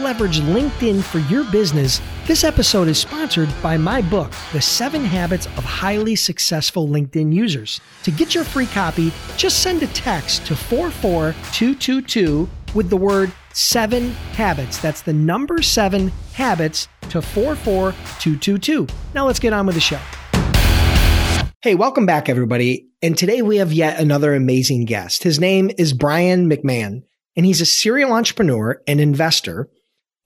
leverage LinkedIn for your business, this episode is sponsored by my book, The Seven Habits of Highly Successful LinkedIn Users. To get your free copy, just send a text to 44222 with the word seven habits. That's the number seven habits to 44222. Now let's get on with the show. Hey, welcome back, everybody. And today we have yet another amazing guest. His name is Brian McMahon and he's a serial entrepreneur and investor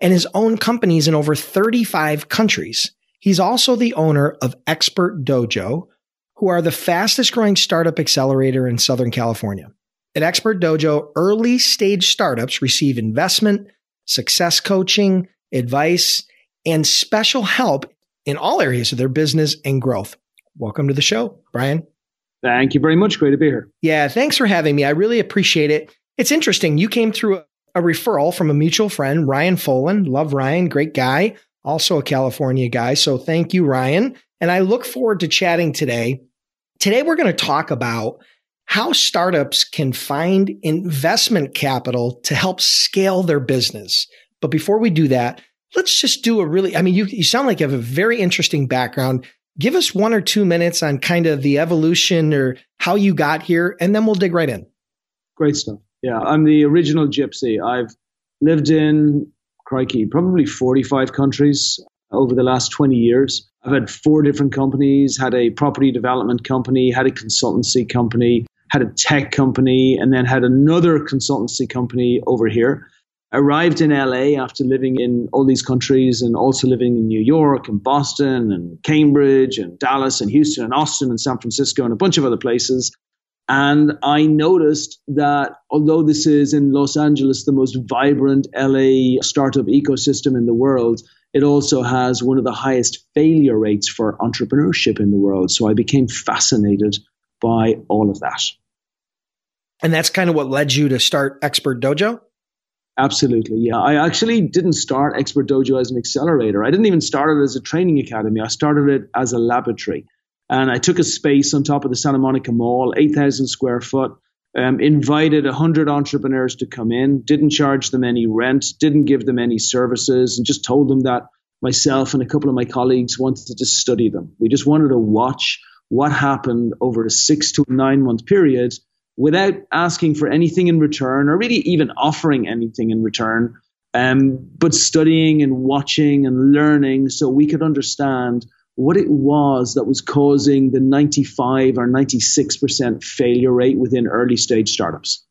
and his own companies in over 35 countries. He's also the owner of Expert Dojo, who are the fastest growing startup accelerator in Southern California. At Expert Dojo, early stage startups receive investment, success coaching, advice, and special help in all areas of their business and growth. Welcome to the show, Brian. Thank you very much. Great to be here. Yeah, thanks for having me. I really appreciate it. It's interesting. You came through a, referral from a mutual friend, Ryan Foland. Love Ryan, great guy, also a California guy. So thank you, Ryan. And I look forward to chatting today. Today, we're going to talk about how startups can find investment capital to help scale their business. But before we do that, let's just do a really, I mean, you, you sound like you have a very interesting background. Give us one or two minutes on kind of the evolution or how you got here, and then we'll dig right in. Great stuff. Yeah, I'm the original gypsy. I've lived in, crikey, probably 45 countries over the last 20 years. I've had four different companies, had a property development company, had a consultancy company, had a tech company, and then had another consultancy company over here. Arrived in LA after living in all these countries and also living in New York and Boston and Cambridge and Dallas and Houston and Austin and San Francisco and a bunch of other places. And I noticed that although this is in Los Angeles, the most vibrant LA startup ecosystem in the world, it also has one of the highest failure rates for entrepreneurship in the world. So I became fascinated by all of that. And that's kind of what led you to start Expert Dojo? Absolutely. Yeah. I actually didn't start Expert Dojo as an accelerator. I didn't even start it as a training academy. I started it as a laboratory. And I took a space on top of the Santa Monica Mall, 8,000 square foot, um, invited 100 entrepreneurs to come in, didn't charge them any rent, didn't give them any services, and just told them that myself and a couple of my colleagues wanted to just study them. We just wanted to watch what happened over a six to nine month period without asking for anything in return or really even offering anything in return, um, but studying and watching and learning so we could understand what it was that was causing the 95 or 96% failure rate within early stage startups.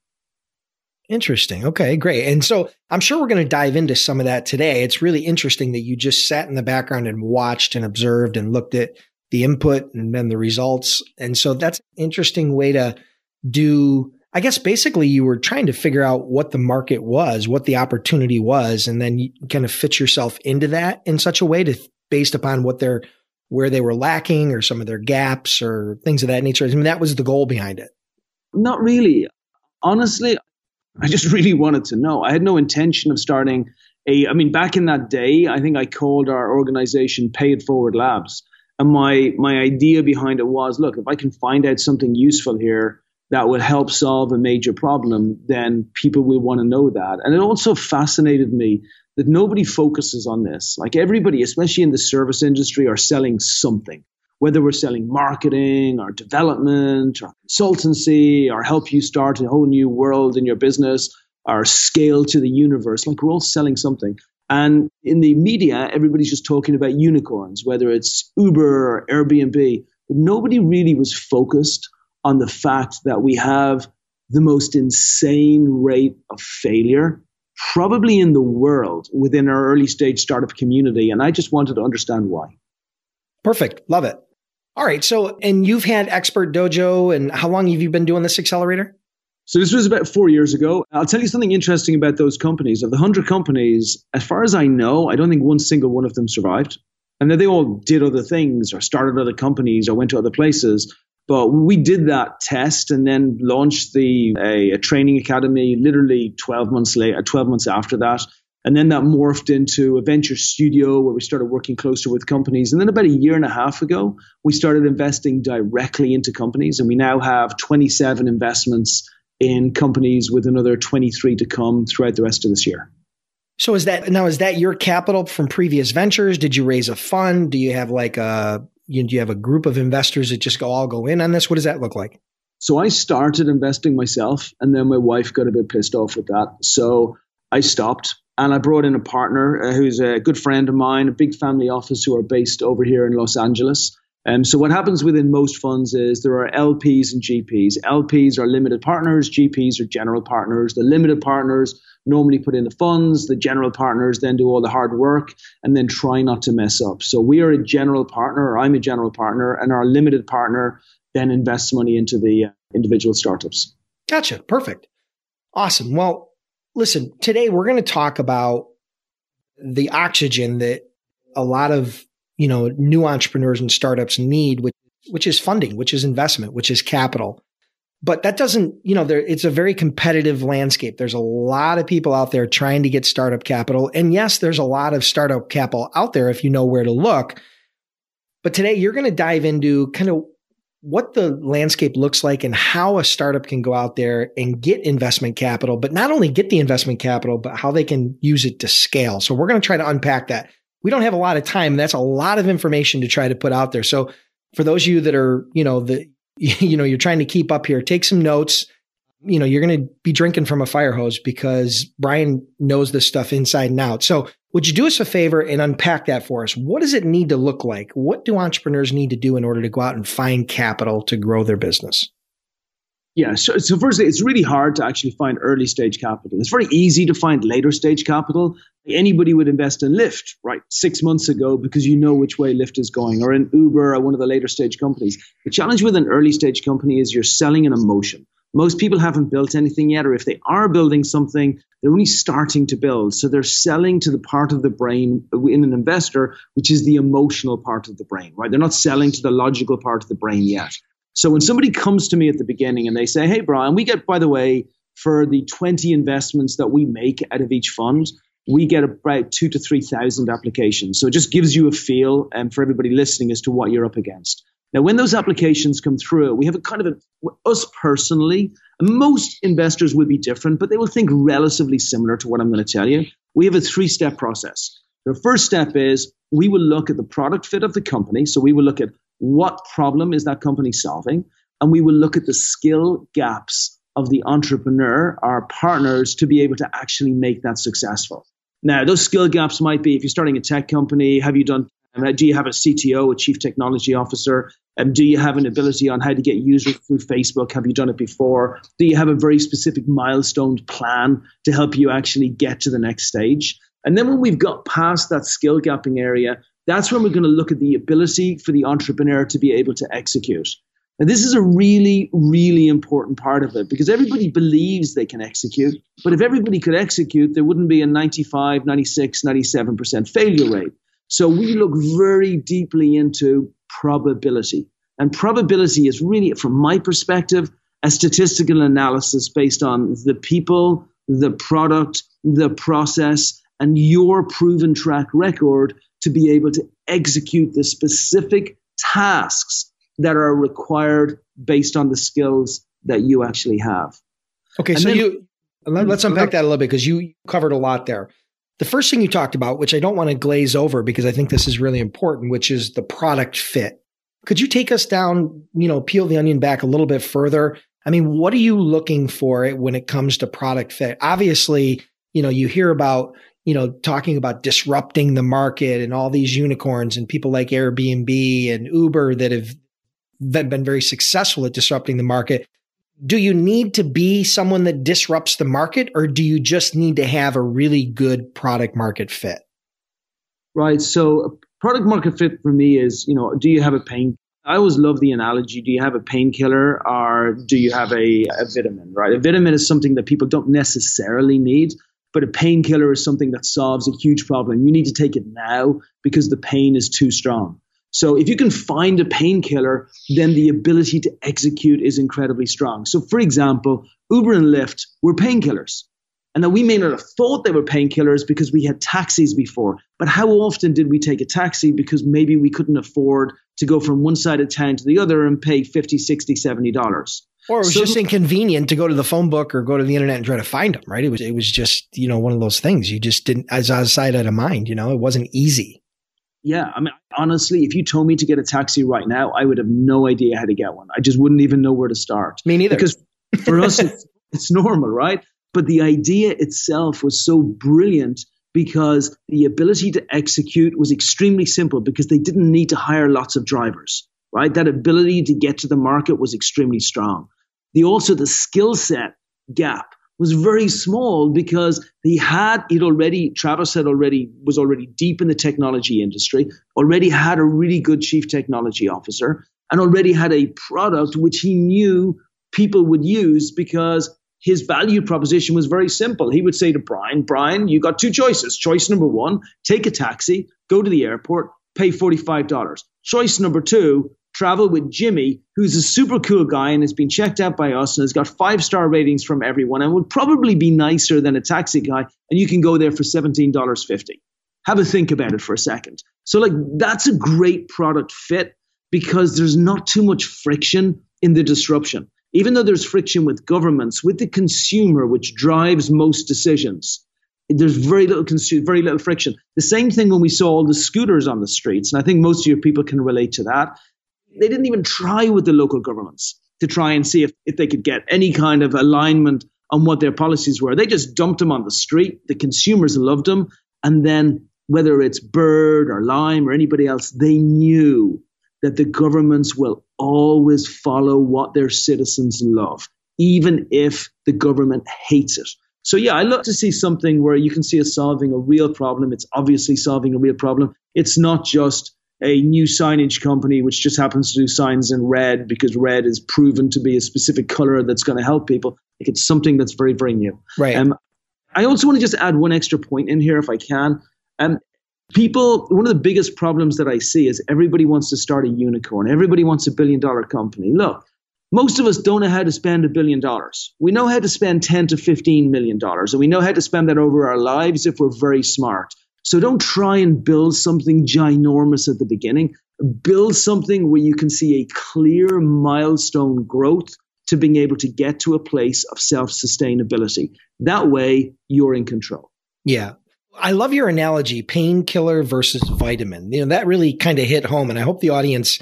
Interesting. Okay, great. And so I'm sure we're going to dive into some of that today. It's really interesting that you just sat in the background and watched and observed and looked at the input and then the results. And so that's an interesting way to do I guess basically you were trying to figure out what the market was, what the opportunity was, and then you kind of fit yourself into that in such a way to based upon what their where they were lacking or some of their gaps or things of that nature? I mean, that was the goal behind it. Not really. Honestly, I just really wanted to know. I had no intention of starting a, I mean, back in that day, I think I called our organization Pay It Forward Labs. And my, my idea behind it was look, if I can find out something useful here that will help solve a major problem, then people will want to know that. And it also fascinated me that nobody focuses on this. Like everybody, especially in the service industry, are selling something. Whether we're selling marketing or development or consultancy or help you start a whole new world in your business or scale to the universe, like we're all selling something. And in the media, everybody's just talking about unicorns, whether it's Uber or Airbnb. But nobody really was focused on the fact that we have the most insane rate of failure probably in the world within our early stage startup community. And I just wanted to understand why. Perfect. Love it. All right. So, and you've had Expert Dojo, and how long have you been doing this accelerator? So this was about four years ago. I'll tell you something interesting about those companies. Of the hundred companies, as far as I know, I don't think one single one of them survived. And then they all did other things or started other companies or went to other places. But we did that test and then launched the a, a training academy literally 12 months later, uh, 12 months after that. And then that morphed into a venture studio where we started working closer with companies. And then about a year and a half ago, we started investing directly into companies. And we now have 27 investments in companies with another 23 to come throughout the rest of this year. So is that now is that your capital from previous ventures? Did you raise a fund? Do you have like a you, do you have a group of investors that just go all go in on this? What does that look like? So I started investing myself, and then my wife got a bit pissed off with that. So I stopped, and I brought in a partner uh, who's a good friend of mine, a big family office who are based over here in Los Angeles. Um, so what happens within most funds is there are LPs and GPs. LPs are limited partners, GPs are general partners. The limited partners normally put in the funds, the general partners then do all the hard work and then try not to mess up. So we are a general partner, or I'm a general partner, and our limited partner then invests money into the uh, individual startups. Gotcha. Perfect. Awesome. Well, listen, today we're going to talk about the oxygen that a lot of you know, new entrepreneurs and startups need, which, which is funding, which is investment, which is capital. But that doesn't, you know, there, it's a very competitive landscape. There's a lot of people out there trying to get startup capital. And yes, there's a lot of startup capital out there if you know where to look. But today you're going to dive into kind of what the landscape looks like and how a startup can go out there and get investment capital, but not only get the investment capital, but how they can use it to scale. So we're going to try to unpack that we don't have a lot of time. That's a lot of information to try to put out there. So for those of you that are, you know, the, you know, you're trying to keep up here, take some notes. You know, you're going to be drinking from a fire hose because Brian knows this stuff inside and out. So would you do us a favor and unpack that for us? What does it need to look like? What do entrepreneurs need to do in order to go out and find capital to grow their business? Yeah, so, so firstly, it's really hard to actually find early stage capital. It's very easy to find later stage capital. Anybody would invest in Lyft, right, six months ago because you know which way Lyft is going, or in Uber or one of the later stage companies. The challenge with an early stage company is you're selling an emotion. Most people haven't built anything yet, or if they are building something, they're only starting to build. So they're selling to the part of the brain in an investor, which is the emotional part of the brain, right? They're not selling to the logical part of the brain yet. So when somebody comes to me at the beginning and they say, "Hey, Brian, we get by the way for the 20 investments that we make out of each fund, we get about two to three thousand applications. So it just gives you a feel, and um, for everybody listening, as to what you're up against. Now, when those applications come through, we have a kind of a, us personally. Most investors will be different, but they will think relatively similar to what I'm going to tell you. We have a three-step process. The first step is we will look at the product fit of the company. So we will look at what problem is that company solving? And we will look at the skill gaps of the entrepreneur, our partners, to be able to actually make that successful. Now, those skill gaps might be if you're starting a tech company, have you done, uh, do you have a CTO, a chief technology officer? Um, do you have an ability on how to get users through Facebook? Have you done it before? Do you have a very specific milestone plan to help you actually get to the next stage? And then when we've got past that skill gapping area, that's when we're going to look at the ability for the entrepreneur to be able to execute. And this is a really, really important part of it because everybody believes they can execute. But if everybody could execute, there wouldn't be a 95, 96, 97% failure rate. So we look very deeply into probability. And probability is really, from my perspective, a statistical analysis based on the people, the product, the process, and your proven track record to be able to execute the specific tasks that are required based on the skills that you actually have. Okay, and so then, you mm-hmm. let's unpack that a little bit because you covered a lot there. The first thing you talked about, which I don't want to glaze over because I think this is really important, which is the product fit. Could you take us down, you know, peel the onion back a little bit further? I mean, what are you looking for when it comes to product fit? Obviously, you know, you hear about, you know, talking about disrupting the market and all these unicorns and people like Airbnb and Uber that have been very successful at disrupting the market. Do you need to be someone that disrupts the market or do you just need to have a really good product market fit? Right. So product market fit for me is, you know, do you have a pain I always love the analogy do you have a painkiller or do you have a, a vitamin, right? A vitamin is something that people don't necessarily need, but a painkiller is something that solves a huge problem. You need to take it now because the pain is too strong. So if you can find a painkiller, then the ability to execute is incredibly strong. So for example, Uber and Lyft were painkillers. And now we may not have thought they were painkillers because we had taxis before. But how often did we take a taxi because maybe we couldn't afford to go from one side of town to the other and pay 50, 60, 70 dollars? Or it was so, just inconvenient to go to the phone book or go to the internet and try to find them, right? It was it was just, you know, one of those things. You just didn't as a side out of mind, you know, it wasn't easy. Yeah. I mean, honestly, if you told me to get a taxi right now, I would have no idea how to get one. I just wouldn't even know where to start. Me neither. Because for us, it's, it's normal, right? But the idea itself was so brilliant because the ability to execute was extremely simple because they didn't need to hire lots of drivers, right? That ability to get to the market was extremely strong. The also the skill set gap was very small because he had it already Travis had already was already deep in the technology industry, already had a really good chief technology officer, and already had a product which he knew people would use because his value proposition was very simple. He would say to Brian, Brian, you got two choices. Choice number one, take a taxi, go to the airport, pay $45. Choice number two, travel with Jimmy, who's a super cool guy and has been checked out by us and has got five star ratings from everyone and would probably be nicer than a taxi guy. And you can go there for $17.50. Have a think about it for a second. So, like, that's a great product fit because there's not too much friction in the disruption even though there's friction with governments, with the consumer, which drives most decisions, there's very little very little friction. The same thing when we saw all the scooters on the streets, and I think most of your people can relate to that. They didn't even try with the local governments to try and see if, if they could get any kind of alignment on what their policies were. They just dumped them on the street. The consumers loved them. And then whether it's Bird or Lime or anybody else, they knew that the governments will always follow what their citizens love, even if the government hates it. So, yeah, I love to see something where you can see us solving a real problem. It's obviously solving a real problem. It's not just a new signage company which just happens to do signs in red because red is proven to be a specific color that's going to help people. Like it's something that's very, very new. Right. Um, I also want to just add one extra point in here, if I can. Um, people one of the biggest problems that i see is everybody wants to start a unicorn everybody wants a billion dollar company look most of us don't know how to spend a billion dollars we know how to spend 10 to 15 million dollars and we know how to spend that over our lives if we're very smart so don't try and build something ginormous at the beginning build something where you can see a clear milestone growth to being able to get to a place of self-sustainability that way you're in control yeah I love your analogy, painkiller versus vitamin. You know, that really kind of hit home. And I hope the audience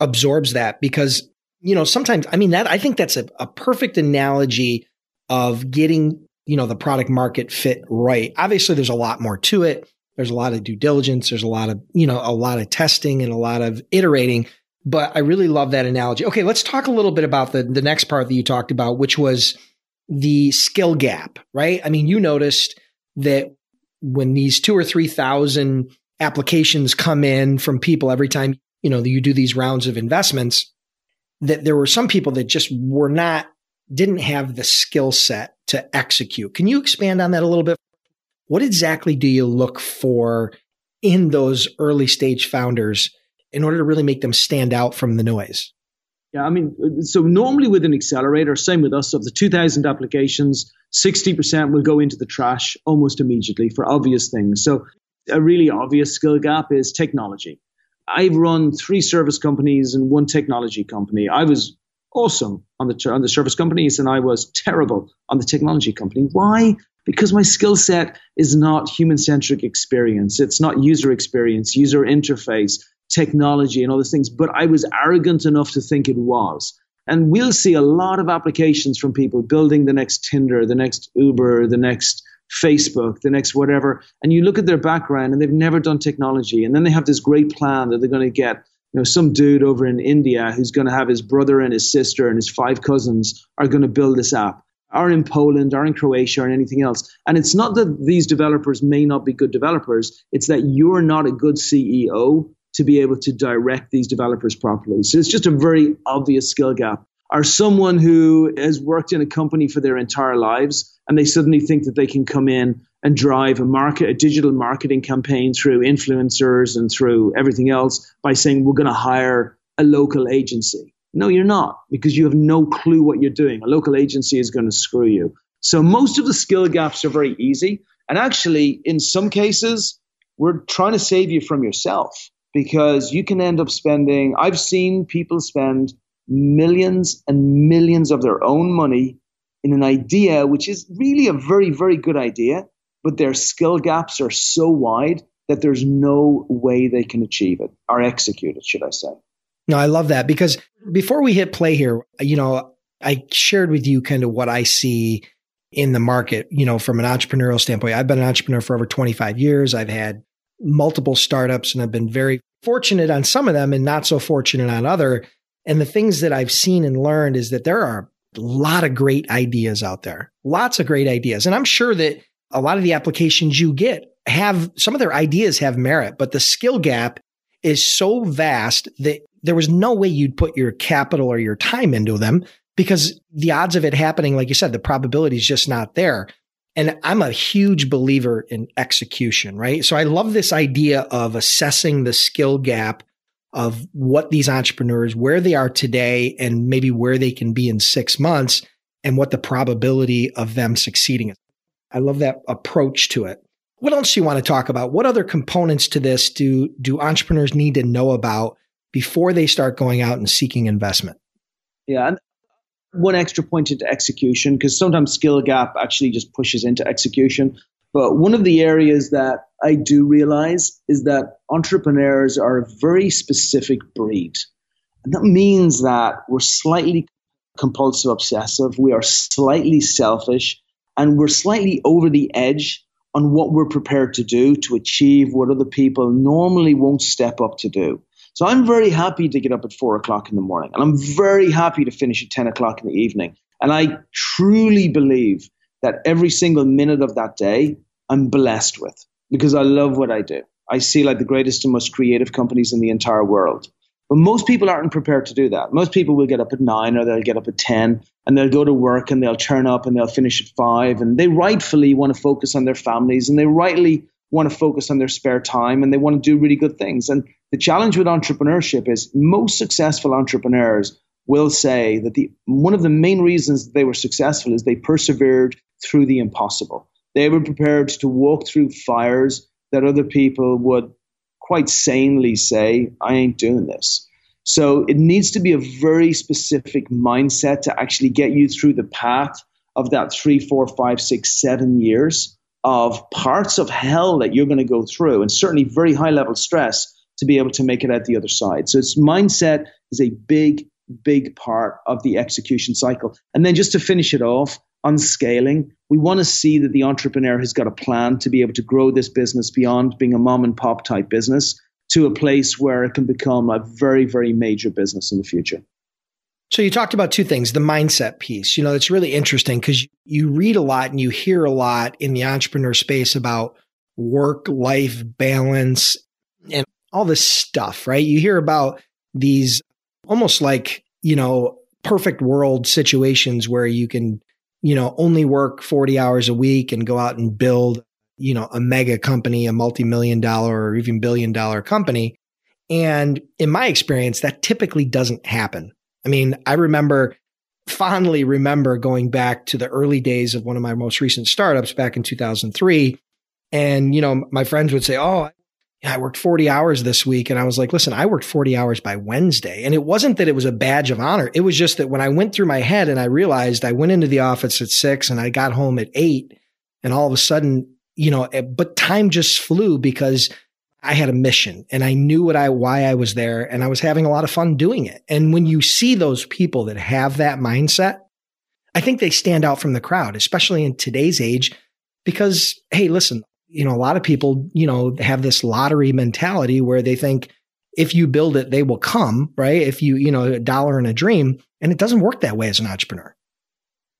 absorbs that because, you know, sometimes, I mean, that I think that's a, a perfect analogy of getting, you know, the product market fit right. Obviously, there's a lot more to it. There's a lot of due diligence. There's a lot of, you know, a lot of testing and a lot of iterating. But I really love that analogy. Okay, let's talk a little bit about the, the next part that you talked about, which was the skill gap, right? I mean, you noticed that when these two or 3,000 applications come in from people every time, you know, you do these rounds of investments, that there were some people that just were not, didn't have the skill set to execute. Can you expand on that a little bit? What exactly do you look for in those early stage founders in order to really make them stand out from the noise? Yeah, I mean, so normally with an accelerator, same with us, of the 2,000 applications, 60% will go into the trash almost immediately for obvious things. So, a really obvious skill gap is technology. I've run three service companies and one technology company. I was awesome on the on the service companies, and I was terrible on the technology company. Why? Because my skill set is not human centric experience. It's not user experience, user interface, technology, and all those things. But I was arrogant enough to think it was. And we'll see a lot of applications from people building the next Tinder, the next Uber, the next Facebook, the next whatever. And you look at their background and they've never done technology. And then they have this great plan that they're going to get, you know, some dude over in India who's going to have his brother and his sister and his five cousins are going to build this app. Or in Poland, or in Croatia, or anything else. And it's not that these developers may not be good developers, it's that you're not a good CEO to be able to direct these developers properly. So it's just a very obvious skill gap. Or someone who has worked in a company for their entire lives and they suddenly think that they can come in and drive a market, a digital marketing campaign through influencers and through everything else by saying we're going to hire a local agency. No, you're not because you have no clue what you're doing. A local agency is going to screw you. So most of the skill gaps are very easy. And actually, in some cases, we're trying to save you from yourself because you can end up spending, I've seen people spend millions and millions of their own money in an idea which is really a very, very good idea, but their skill gaps are so wide that there's no way they can achieve it or execute it, should I say. No, I love that because before we hit play here, you know, I shared with you kind of what I see in the market, you know, from an entrepreneurial standpoint. I've been an entrepreneur for over 25 years. I've had multiple startups and I've been very fortunate on some of them and not so fortunate on other. And the things that I've seen and learned is that there are a lot of great ideas out there, lots of great ideas. And I'm sure that a lot of the applications you get have some of their ideas have merit, but the skill gap is so vast that there was no way you'd put your capital or your time into them because the odds of it happening, like you said, the probability is just not there. And I'm a huge believer in execution, right? So I love this idea of assessing the skill gap of what these entrepreneurs, where they are today and maybe where they can be in six months and what the probability of them succeeding is. I love that approach to it. What else do you want to talk about? What other components to this do, do entrepreneurs need to know about before they start going out and seeking investment? Yeah. And one extra point into execution, because sometimes skill gap actually just pushes into execution. But one of the areas that I do realize is that entrepreneurs are a very specific breed. And that means that we're slightly compulsive obsessive, we are slightly selfish, and we're slightly over the edge on what we're prepared to do to achieve what other people normally won't step up to do. So I'm very happy to get up at four o'clock in the morning, and I'm very happy to finish at 10 o'clock in the evening. And I truly believe that every single minute of that day I'm blessed with because I love what I do. I see like the greatest and most creative companies in the entire world. But most people aren't prepared to do that. Most people will get up at nine or they'll get up at 10 and they'll go to work and they'll turn up and they'll finish at five. And they rightfully want to focus on their families and they rightly want to focus on their spare time and they want to do really good things. And the challenge with entrepreneurship is most successful entrepreneurs will say that the one of the main reasons they were successful is they persevered through the impossible. They were prepared to walk through fires that other people would quite sanely say, I ain't doing this. So it needs to be a very specific mindset to actually get you through the path of that three, four, five, six, seven years of parts of hell that you're going to go through, and certainly very high level stress to be able to make it out the other side. So it's mindset is a big, big part of the execution cycle. And then just to finish it off on scaling, we want to see that the entrepreneur has got a plan to be able to grow this business beyond being a mom and pop type business to a place where it can become a very, very major business in the future. So you talked about two things, the mindset piece. You know, it's really interesting because you read a lot and you hear a lot in the entrepreneur space about work life balance and all this stuff, right? You hear about these almost like, you know, perfect world situations where you can, you know, only work 40 hours a week and go out and build, you know, a mega company, a multi-million dollar or even billion dollar company. And in my experience, that typically doesn't happen. I mean, I remember fondly remember going back to the early days of one of my most recent startups back in 2003. And, you know, my friends would say, Oh, yeah, I worked 40 hours this week. And I was like, listen, I worked 40 hours by Wednesday. And it wasn't that it was a badge of honor. It was just that when I went through my head and I realized I went into the office at six and I got home at eight and all of a sudden, you know, eh, but time just flew because I had a mission and I knew what I, why I was there and I was having a lot of fun doing it. And when you see those people that have that mindset, I think they stand out from the crowd, especially in today's age, because, hey, listen, you know, a lot of people, you know, have this lottery mentality where they think if you build it, they will come, right? If you, you know, a dollar and a dream. And it doesn't work that way as an entrepreneur.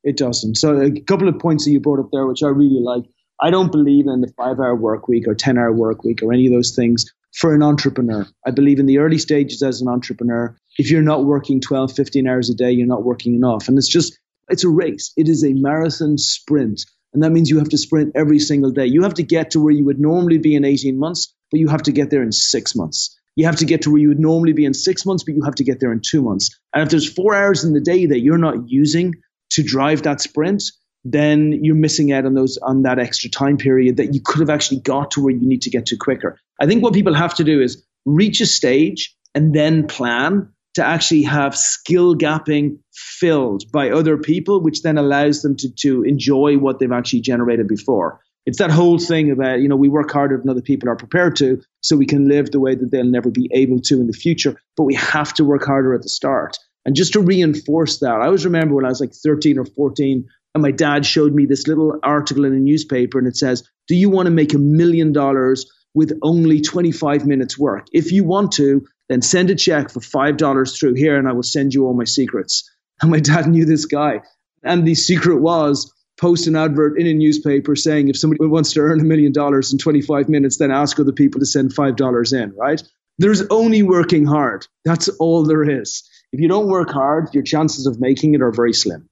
It doesn't. So a couple of points that you brought up there, which I really like. I don't believe in the five hour work week or 10 hour work week or any of those things. for an entrepreneur. I believe in the early stages as an entrepreneur, if you're not working 12, 15 hours a day, you're not working enough. And it's just, it's a race. It is a marathon sprint. And that means you have to sprint every single day. You have to get to where you would normally be in 18 months, but you have to get there in six months. You have to get to where you would normally be in six months, but you have to get there in two months. And if there's four hours in the day that you're not using to drive that sprint, then you're missing out on those on that extra time period that you could have actually got to where you need to get to quicker. I think what people have to do is reach a stage and then plan to actually have skill gapping filled by other people, which then allows them to, to enjoy what they've actually generated before. It's that whole thing about, you know, we work harder than other people are prepared to, so we can live the way that they'll never be able to in the future. But we have to work harder at the start. And just to reinforce that, I always remember when I was like 13 or 14, and my dad showed me this little article in a newspaper, and it says, Do you want to make a million dollars with only 25 minutes work? If you want to, then send a check for $5 through here, and I will send you all my secrets. And my dad knew this guy. And the secret was post an advert in a newspaper saying if somebody wants to earn a million dollars in 25 minutes, then ask other people to send $5 in, right? There's only working hard. That's all there is. If you don't work hard, your chances of making it are very slim.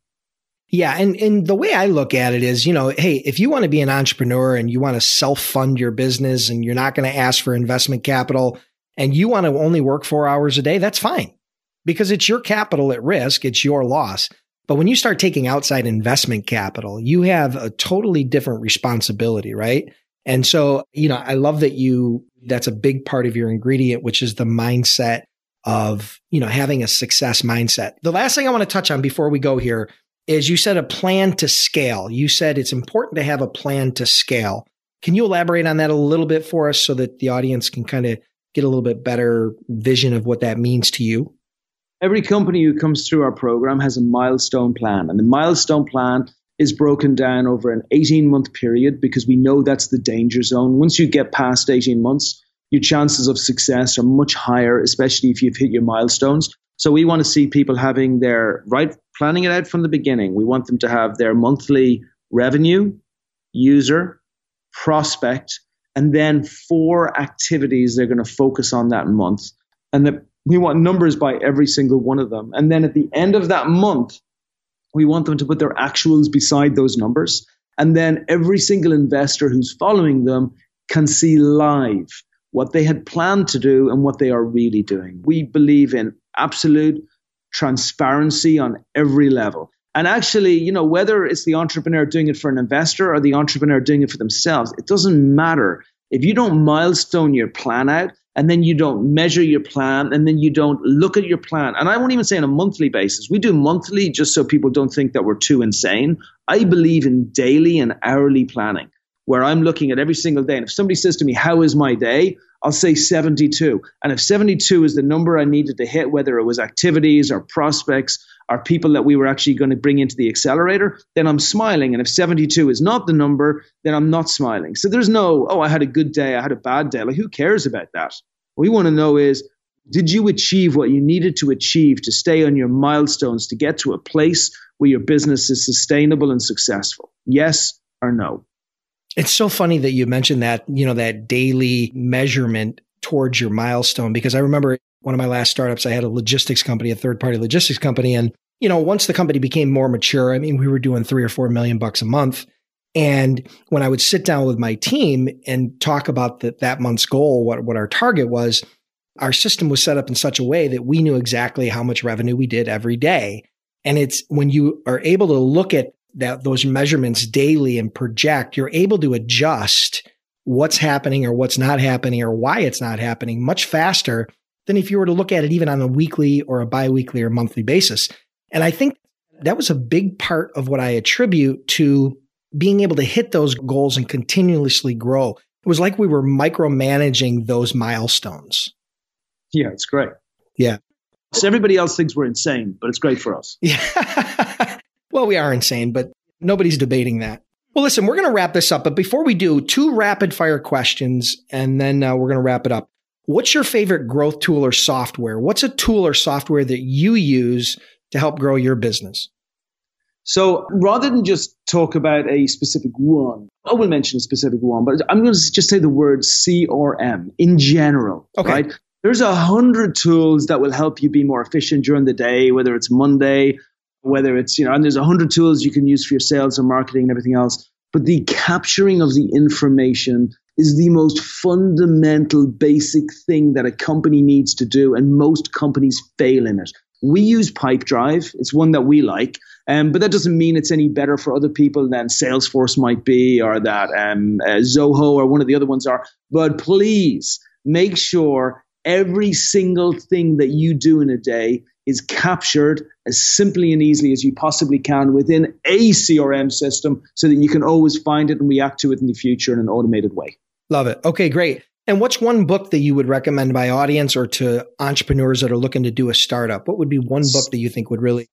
Yeah, and and the way I look at it is, you know, hey, if you want to be an entrepreneur and you want to self-fund your business and you're not going to ask for investment capital and you want to only work 4 hours a day, that's fine. Because it's your capital at risk, it's your loss. But when you start taking outside investment capital, you have a totally different responsibility, right? And so, you know, I love that you, that's a big part of your ingredient, which is the mindset of, you know, having a success mindset. The last thing I want to touch on before we go here is you said a plan to scale. You said it's important to have a plan to scale. Can you elaborate on that a little bit for us so that the audience can kind of get a little bit better vision of what that means to you? every company who comes through our program has a milestone plan, and the milestone plan is broken down over an 18 month period because we know that's the danger zone. Once you get past 18 months, your chances of success are much higher, especially if you've hit your milestones. So we want to see people having their right planning it out from the beginning. We want them to have their monthly revenue, user, prospect, and then four activities they're going to focus on that month. And the we want numbers by every single one of them. And then at the end of that month, we want them to put their actuals beside those numbers. And then every single investor who's following them can see live what they had planned to do and what they are really doing. We believe in absolute transparency on every level. And actually, you know, whether it's the entrepreneur doing it for an investor or the entrepreneur doing it for themselves, it doesn't matter. If you don't milestone your plan out, and then you don't measure your plan and then you don't look at your plan. And I won't even say on a monthly basis. We do monthly just so people don't think that we're too insane. I believe in daily and hourly planning where I'm looking at every single day. And if somebody says to me, How is my day? I'll say 72. And if 72 is the number I needed to hit, whether it was activities or prospects or people that we were actually going to bring into the accelerator, then I'm smiling. And if 72 is not the number, then I'm not smiling. So there's no, oh, I had a good day, I had a bad day. Like, who cares about that? What we want to know is, did you achieve what you needed to achieve to stay on your milestones to get to a place where your business is sustainable and successful? Yes or no? It's so funny that you mentioned that, you know, that daily measurement towards your milestone, because I remember one of my last startups, I had a logistics company, a third party logistics company. And, you know, once the company became more mature, I mean, we were doing three or four million bucks a month. And when I would sit down with my team and talk about the, that month's goal, what, what our target was, our system was set up in such a way that we knew exactly how much revenue we did every day. And it's when you are able to look at that those measurements daily and project, you're able to adjust what's happening or what's not happening or why it's not happening much faster than if you were to look at it even on a weekly or a biweekly or monthly basis. And I think that was a big part of what I attribute to being able to hit those goals and continuously grow. It was like we were micromanaging those milestones. Yeah, it's great. Yeah. So everybody else thinks we're insane, but it's great for us. Yeah. Well, we are insane, but nobody's debating that. Well, listen, we're going to wrap this up. But before we do, two rapid fire questions, and then uh, we're going to wrap it up. What's your favorite growth tool or software? What's a tool or software that you use to help grow your business? So rather than just talk about a specific one, I will mention a specific one, but I'm going to just say the word CRM in general, okay. right? There's a hundred tools that will help you be more efficient during the day, whether it's Monday, whether it's, you know, and there's a hundred tools you can use for your sales and marketing and everything else. But the capturing of the information is the most fundamental, basic thing that a company needs to do. And most companies fail in it. We use Pipedrive. It's one that we like. Um, but that doesn't mean it's any better for other people than Salesforce might be or that um, uh, Zoho or one of the other ones are. But please make sure every single thing that you do in a day is captured as simply and easily as you possibly can within a CRM system so that you can always find it and react to it in the future in an automated way. Love it. Okay, great. And what's one book that you would recommend by audience or to entrepreneurs that are looking to do a startup? What would be one book that you think would really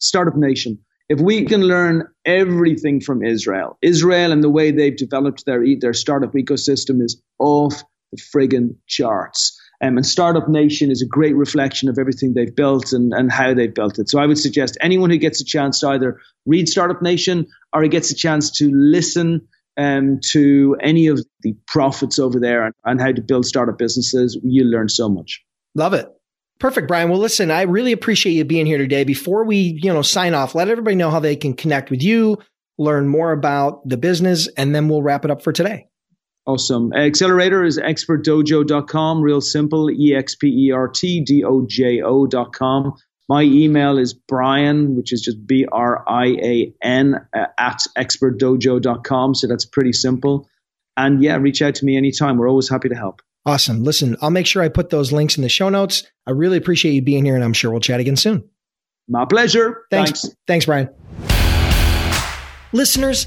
Startup Nation. If we can learn everything from Israel, Israel and the way they've developed their their startup ecosystem is off the friggin' charts. Um, and Startup Nation is a great reflection of everything they've built and, and how they've built it. So I would suggest anyone who gets a chance to either read Startup Nation or gets a chance to listen um, to any of the profits over there and, and how to build startup businesses, you'll learn so much. Love it. Perfect, Brian. Well, listen, I really appreciate you being here today. Before we, you know, sign off, let everybody know how they can connect with you, learn more about the business, and then we'll wrap it up for today. Awesome. Accelerator is expertdojo.com, real simple, E X P E R T D O J O.com. My email is Brian, which is just B R I A N, uh, at expertdojo.com. So that's pretty simple. And yeah, reach out to me anytime. We're always happy to help. Awesome. Listen, I'll make sure I put those links in the show notes. I really appreciate you being here, and I'm sure we'll chat again soon. My pleasure. Thanks. Thanks, Thanks Brian. Listeners,